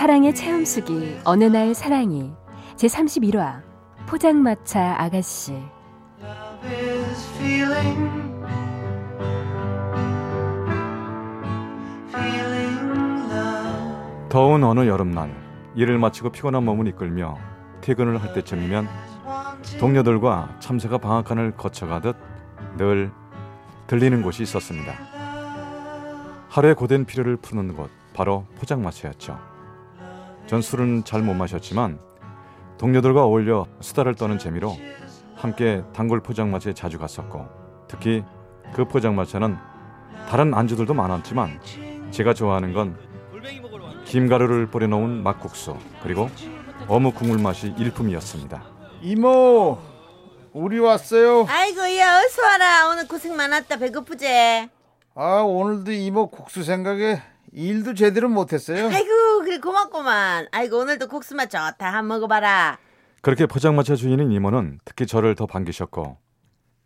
사랑의 체험수기 어느 날 사랑이 제 31화 포장마차 아가씨. 더운 어느 여름날 일을 마치고 피곤한 몸을 이끌며 퇴근을 할 때쯤이면 동료들과 참새가 방앗간을 거쳐가듯 늘 들리는 곳이 있었습니다. 하루의 고된 피로를 푸는 곳 바로 포장마차였죠. 전 술은 잘 못 마셨지만 동료들과 어울려 수다를 떠는 재미로 함께 단골 포장마차에 자주 갔었고 특히 그 포장마차는 다른 안주들도 많았지만 제가 좋아하는 건 김가루를 뿌려놓은 막국수 그리고 어묵 국물 맛이 일품이었습니다. 이모 우리 왔어요. 아이고 야 어서 와라. 오늘 고생 많았다. 배고프지? 아 오늘도 이모 국수 생각에 일도 제대로 못했어요 아이고 그래 고맙구만 아이고 오늘도 국수 맛 좋다 한번 먹어봐라 그렇게 포장마차 주인인 이모는 특히 저를 더 반기셨고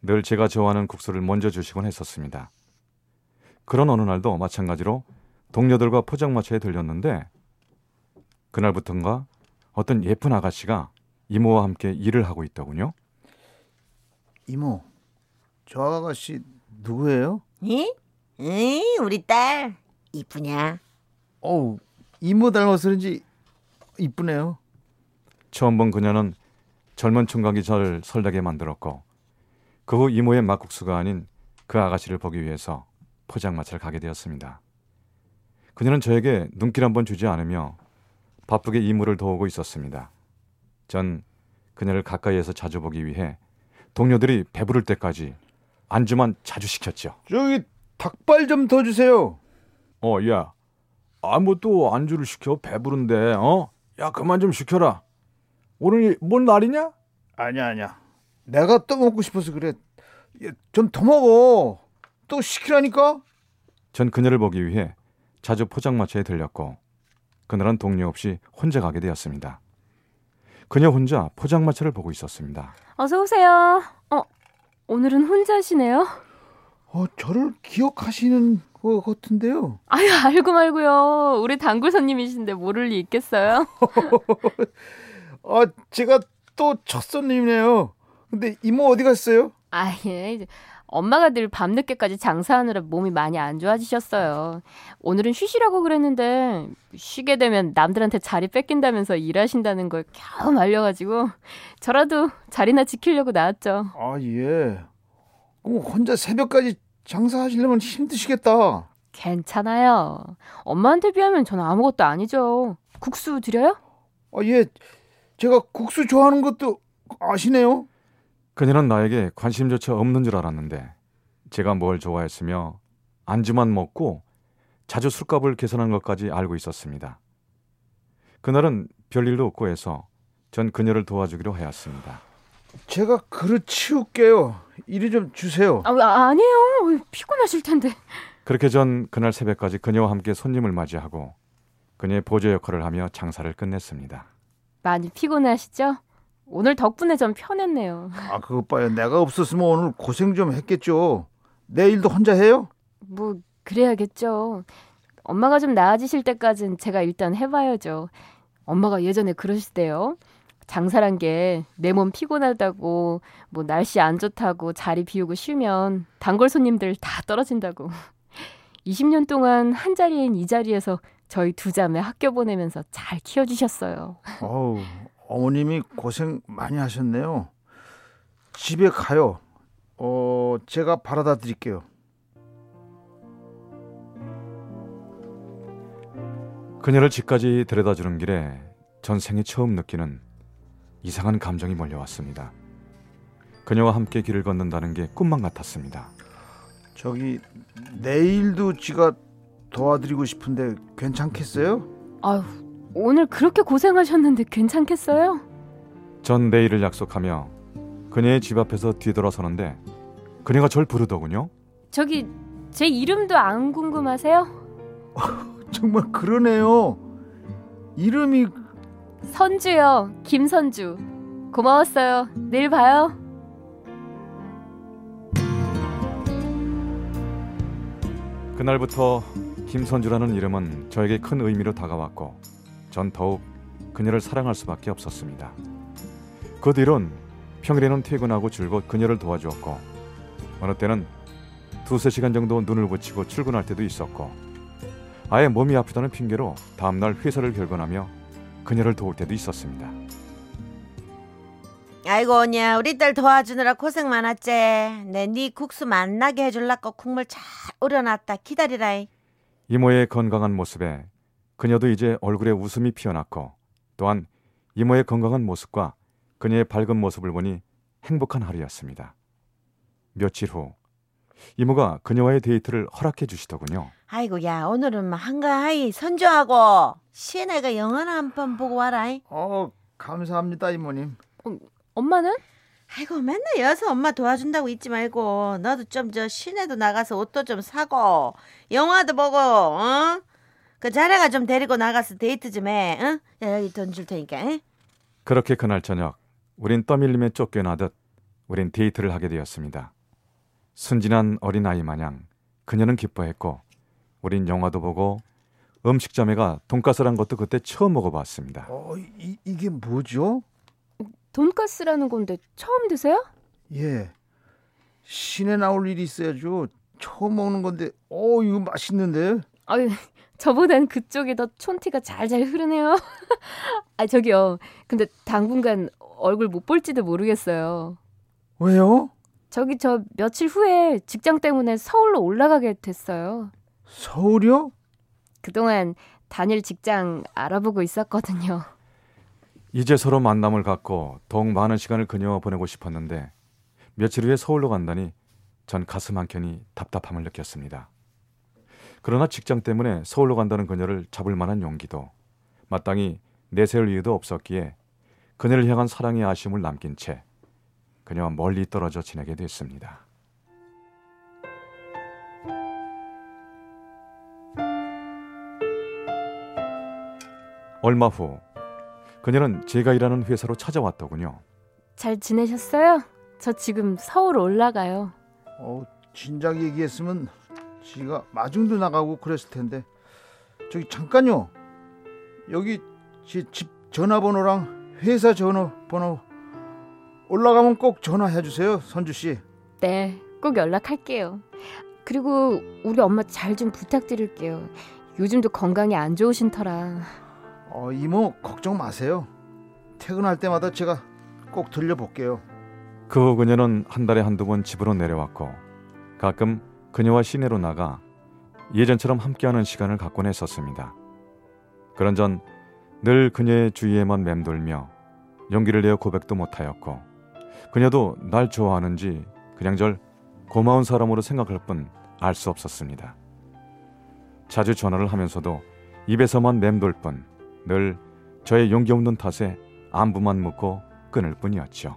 늘 제가 좋아하는 국수를 먼저 주시곤 했었습니다. 그런 어느 날도 마찬가지로 동료들과 포장마차에 들렸는데 그날부터인가 어떤 예쁜 아가씨가 이모와 함께 일을 하고 있더군요. 이모 저 아가씨 누구예요? 응? 응 우리 딸 이쁘냐 어우 이모 닮아서 그런지 이쁘네요 처음 본 그녀는 젊은 총각이 저를 설레게 만들었고 그 후 이모의 막국수가 아닌 그 아가씨를 보기 위해서 포장마차를 가게 되었습니다. 그녀는 저에게 눈길 한번 주지 않으며 바쁘게 이모를 도우고 있었습니다. 전 그녀를 가까이에서 자주 보기 위해 동료들이 배부를 때까지 안주만 자주 시켰죠. 저기 닭발 좀 더 주세요 어, 야. 아, 뭐또 안주를 시켜? 배부른데, 어? 야, 그만 좀 시켜라. 오늘 뭔 날이냐? 아니야 아니야 내가 또 먹고 싶어서 그래 좀 더 먹어 또 시키라니까 전 그녀를 보기 위해 자주 포장마차에 들렸고 그날은 동료 없이 혼자 가게 되었습니다. 그녀 혼자 포장마차를 보고 있었습니다. 어서 오세요 어 오늘은 혼자시네요 어 저를 기억하시는 것 같은데요 아유 알고 말고요 우리 단골 손님이신데 모를 리 있겠어요 아 제가 또 첫 손님이네요 근데 이모 어디 갔어요? 아 예 엄마가 늘 밤늦게까지 장사하느라 몸이 많이 안 좋아지셨어요. 오늘은 쉬시라고 그랬는데 쉬게 되면 남들한테 자리 뺏긴다면서 일하신다는 걸 겨우 말려가지고 저라도 자리나 지키려고 나왔죠. 아, 예. 그럼 혼자 새벽까지 장사하시려면 힘드시겠다. 괜찮아요. 엄마한테 비하면 전 아무것도 아니죠. 국수 드려요? 아, 예. 제가 국수 좋아하는 것도 아시네요. 그녀는 나에게 관심조차 없는 줄 알았는데 제가 뭘 좋아했으며 안주만 먹고 자주 술값을 계산한 것까지 알고 있었습니다. 그날은 별일도 없고 해서 전 그녀를 도와주기로 하였습니다. 제가 그릇 치울게요. 이리 좀 주세요. 아, 아니에요. 피곤하실 텐데. 그렇게 전 그날 새벽까지 그녀와 함께 손님을 맞이하고 그녀의 보조 역할을 하며 장사를 끝냈습니다. 많이 피곤하시죠? 오늘 덕분에 좀 편했네요. 아, 그것 봐요. 내가 없었으면 오늘 고생 좀 했겠죠. 내 일도 혼자 해요? 뭐 그래야겠죠. 엄마가 좀 나아지실 때까진 제가 일단 해봐야죠. 엄마가 예전에 그러시대요. 장사란 게 내 몸 피곤하다고 뭐 날씨 안 좋다고 자리 비우고 쉬면 단골 손님들 다 떨어진다고. 20년 동안 한 자리인 이 자리에서 저희 두 자매 학교 보내면서 잘 키워주셨어요. 어우, 어머님이 고생 많이 하셨네요. 집에 가요. 어, 제가 바라다 드릴게요. 그녀를 집까지 데려다 주는 길에 전 생애 처음 느끼는 이상한 감정이 몰려왔습니다. 그녀와 함께 길을 걷는다는 게 꿈만 같았습니다. 저기 내일도 지가 도와드리고 싶은데 괜찮겠어요? 아유, 오늘 그렇게 고생하셨는데 괜찮겠어요? 전 내일을 약속하며 그녀의 집 앞에서 뒤돌아서는데 그녀가 절 부르더군요. 저기 제 이름도 안 궁금하세요? 정말 그러네요. 이름이 선주요, 김선주. 고마웠어요. 내일 봐요. 그날부터 김선주라는 이름은 저에게 큰 의미로 다가왔고 전 더욱 그녀를 사랑할 수밖에 없었습니다. 그 뒤론 평일에는 퇴근하고 줄곧 그녀를 도와주었고 어느 때는 두세 시간 정도 눈을 붙이고 출근할 때도 있었고 아예 몸이 아프다는 핑계로 다음날 회사를 결근하며 그녀를 도울 때도 있었습니다. 아이고 언니야 우리 딸 도와주느라 고생 많았지. 내네 국수 맛나게 해줄라고 국물 잘 우려놨다. 기다리라이. 이모의 건강한 모습에 그녀도 이제 얼굴에 웃음이 피어났고 또한 이모의 건강한 모습과 그녀의 밝은 모습을 보니 행복한 하루였습니다. 며칠 후 이모가 그녀와의 데이트를 허락해 주시더군요. 아이고 야 오늘은 뭐 한가하니 선조하고 시내 나가 영화 한편 보고 와라이. 어 감사합니다 이모님. 엄마는? 아이고 맨날 여서 엄마 도와준다고 있지 말고 너도 좀 저 시내도 나가서 옷도 좀 사고 영화도 보고 어? 그 자네가 좀 데리고 나가서 데이트 좀 해. 응? 야, 여기 돈 줄 테니까. 응? 그렇게 그날 저녁 우린 떠밀림에 쫓겨나듯 우린 데이트를 하게 되었습니다. 순진한 어린아이 마냥 그녀는 기뻐했고 우린 영화도 보고 음식점에 가 돈가스란 것도 그때 처음 먹어봤습니다. 어 이, 이게 뭐죠? 돈가스라는 건데 처음 드세요? 예. 시내 나올 일이 있어야죠. 처음 먹는 건데, 어 이거 맛있는데. 아유, 저보단 그쪽이 더 촌티가 잘잘 흐르네요. 아, 저기요. 근데 당분간 얼굴 못 볼지도 모르겠어요. 왜요? 저기 저 며칠 후에 직장 때문에 서울로 올라가게 됐어요. 서울이요? 그동안 다닐 직장 알아보고 있었거든요. 이제 서로 만남을 갖고 더욱 많은 시간을 그녀와 보내고 싶었는데 며칠 후에 서울로 간다니 전 가슴 한켠이 답답함을 느꼈습니다. 그러나 직장 때문에 서울로 간다는 그녀를 잡을 만한 용기도 마땅히 내세울 이유도 없었기에 그녀를 향한 사랑의 아쉬움을 남긴 채 그녀와 멀리 떨어져 지내게 됐습니다. 얼마 후 그녀는 제가 일하는 회사로 찾아왔더군요. 잘 지내셨어요? 저 지금 서울 올라가요. 어 진작 얘기했으면 지가 마중도 나가고 그랬을 텐데. 저기 잠깐요. 여기 제 집 전화번호랑 회사 전화번호 올라가면 꼭 전화해 주세요, 선주 씨. 네, 꼭 연락할게요. 그리고 우리 엄마 잘 좀 부탁드릴게요. 요즘도 건강이 안 좋으신 터라. 어, 이모 걱정 마세요. 퇴근할 때마다 제가 꼭 들려볼게요. 그 후 그녀는 한 달에 한두 번 집으로 내려왔고 가끔 그녀와 시내로 나가 예전처럼 함께하는 시간을 갖곤 했었습니다. 그런 전 늘 그녀의 주위에만 맴돌며 용기를 내어 고백도 못하였고 그녀도 날 좋아하는지 그냥 절 고마운 사람으로 생각할 뿐 알 수 없었습니다. 자주 전화를 하면서도 입에서만 맴돌 뿐 늘 저의 용기 없는 탓에 안부만 묻고 끊을 뿐이었죠.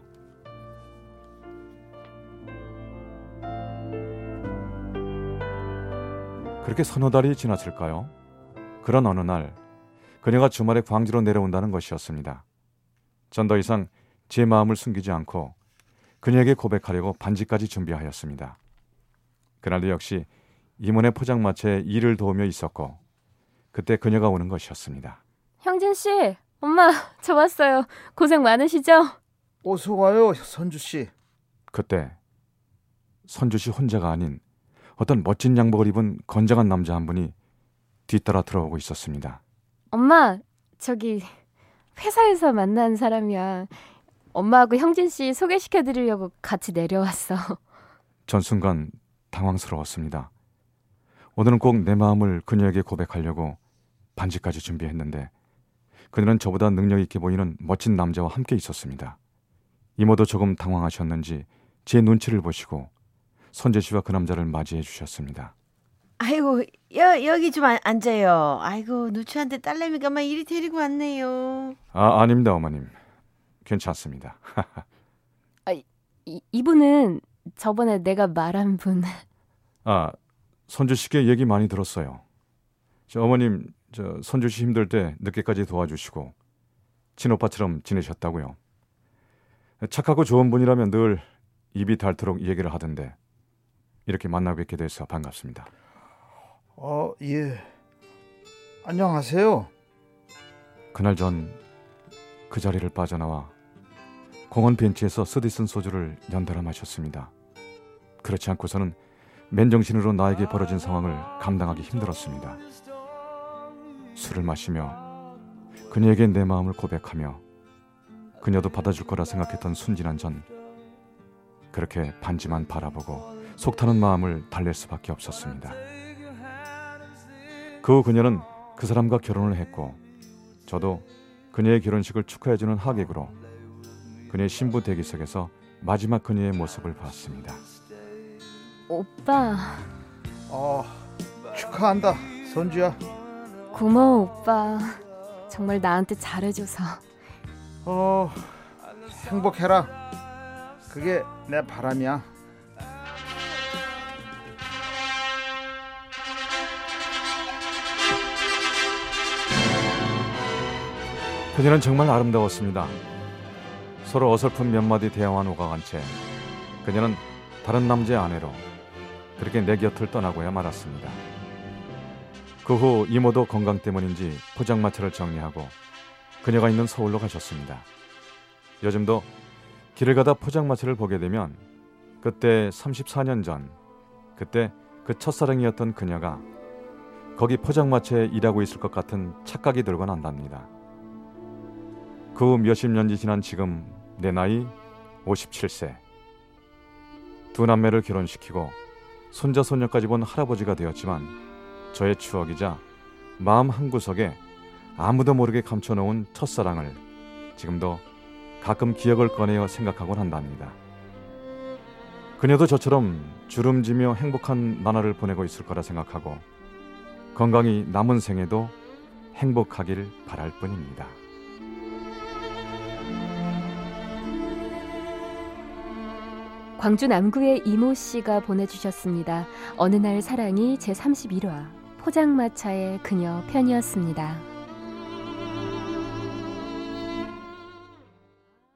그렇게 서너 달이 지났을까요? 그런 어느 날 그녀가 주말에 광주로 내려온다는 것이었습니다. 전 더 이상 제 마음을 숨기지 않고 그녀에게 고백하려고 반지까지 준비하였습니다. 그날도 역시 이문의 포장마차에 일을 도우며 있었고 그때 그녀가 오는 것이었습니다. 형진 씨, 엄마, 저 왔어요. 고생 많으시죠? 어서 와요, 선주 씨. 그때 선주 씨 혼자가 아닌 어떤 멋진 양복을 입은 건장한 남자 한 분이 뒤따라 들어오고 있었습니다. 엄마, 저기 회사에서 만난 사람이야. 엄마하고 형진 씨 소개시켜 드리려고 같이 내려왔어. 전 순간 당황스러웠습니다. 오늘은 꼭 내 마음을 그녀에게 고백하려고 반지까지 준비했는데 그녀는 저보다 능력 있게 보이는 멋진 남자와 함께 있었습니다. 이모도 조금 당황하셨는지 제 눈치를 보시고 선재 씨와 그 남자를 맞이해 주셨습니다. 아이고 여, 여기 좀 안- 앉아요. 아이고 누추한테 딸내미가 막 이리 데리고 왔네요. 아, 아닙니다, 어머님. 괜찮습니다. 이, 이분은 저번에 내가 말한 분. 아, 선주 씨께 얘기 많이 들었어요. 저 어머님, 저 선주 씨 힘들 때 늦게까지 도와주시고 친오빠처럼 지내셨다고요. 착하고 좋은 분이라면 늘 입이 닳도록 얘기를 하던데 이렇게 만나 뵙게 돼서 반갑습니다. 어, 예. 안녕하세요. 그날 전 그 자리를 빠져나와 공원 벤치에서 쓰디 쓴 소주를 연달아 마셨습니다. 그렇지 않고서는 맨정신으로 나에게 벌어진 상황을 감당하기 힘들었습니다. 술을 마시며 그녀에게 내 마음을 고백하며 그녀도 받아줄 거라 생각했던 순진한 전 그렇게 반지만 바라보고 속타는 마음을 달랠 수밖에 없었습니다. 그 후 그녀는 그 사람과 결혼을 했고 저도 그녀의 결혼식을 축하해주는 하객으로 그녀의 신부 대기석에서 마지막 그녀의 모습을 봤습니다. 오빠, 어, 축하한다. 선주야. 고마워, 오빠. 정말 나한테 잘해줘서. 어, 행복해라. 그게 내 바람이야. 그녀는 정말 아름다웠습니다. 서로 어설픈 몇 마디 대화만 오가간 채 그녀는 다른 남자의 아내로 그렇게 내 곁을 떠나고야 말았습니다. 그 후 이모도 건강 때문인지 포장마차를 정리하고 그녀가 있는 서울로 가셨습니다. 요즘도 길을 가다 포장마차를 보게 되면 그때 34년 전 그때 그 첫사랑이었던 그녀가 거기 포장마차에 일하고 있을 것 같은 착각이 들곤 한답니다. 그 후 몇십 년이 지난 지금 내 나이 57세. 두 남매를 결혼시키고 손자 손녀까지 본 할아버지가 되었지만 저의 추억이자 마음 한구석에 아무도 모르게 감춰놓은 첫사랑을 지금도 가끔 기억을 꺼내어 생각하곤 한답니다. 그녀도 저처럼 주름지며 행복한 나날을 보내고 있을 거라 생각하고 건강히 남은 생에도 행복하길 바랄 뿐입니다. 광주 남구의 이모 씨가 보내주셨습니다. 어느 날 사랑이 제 31화 포장마차의 그녀 편이었습니다.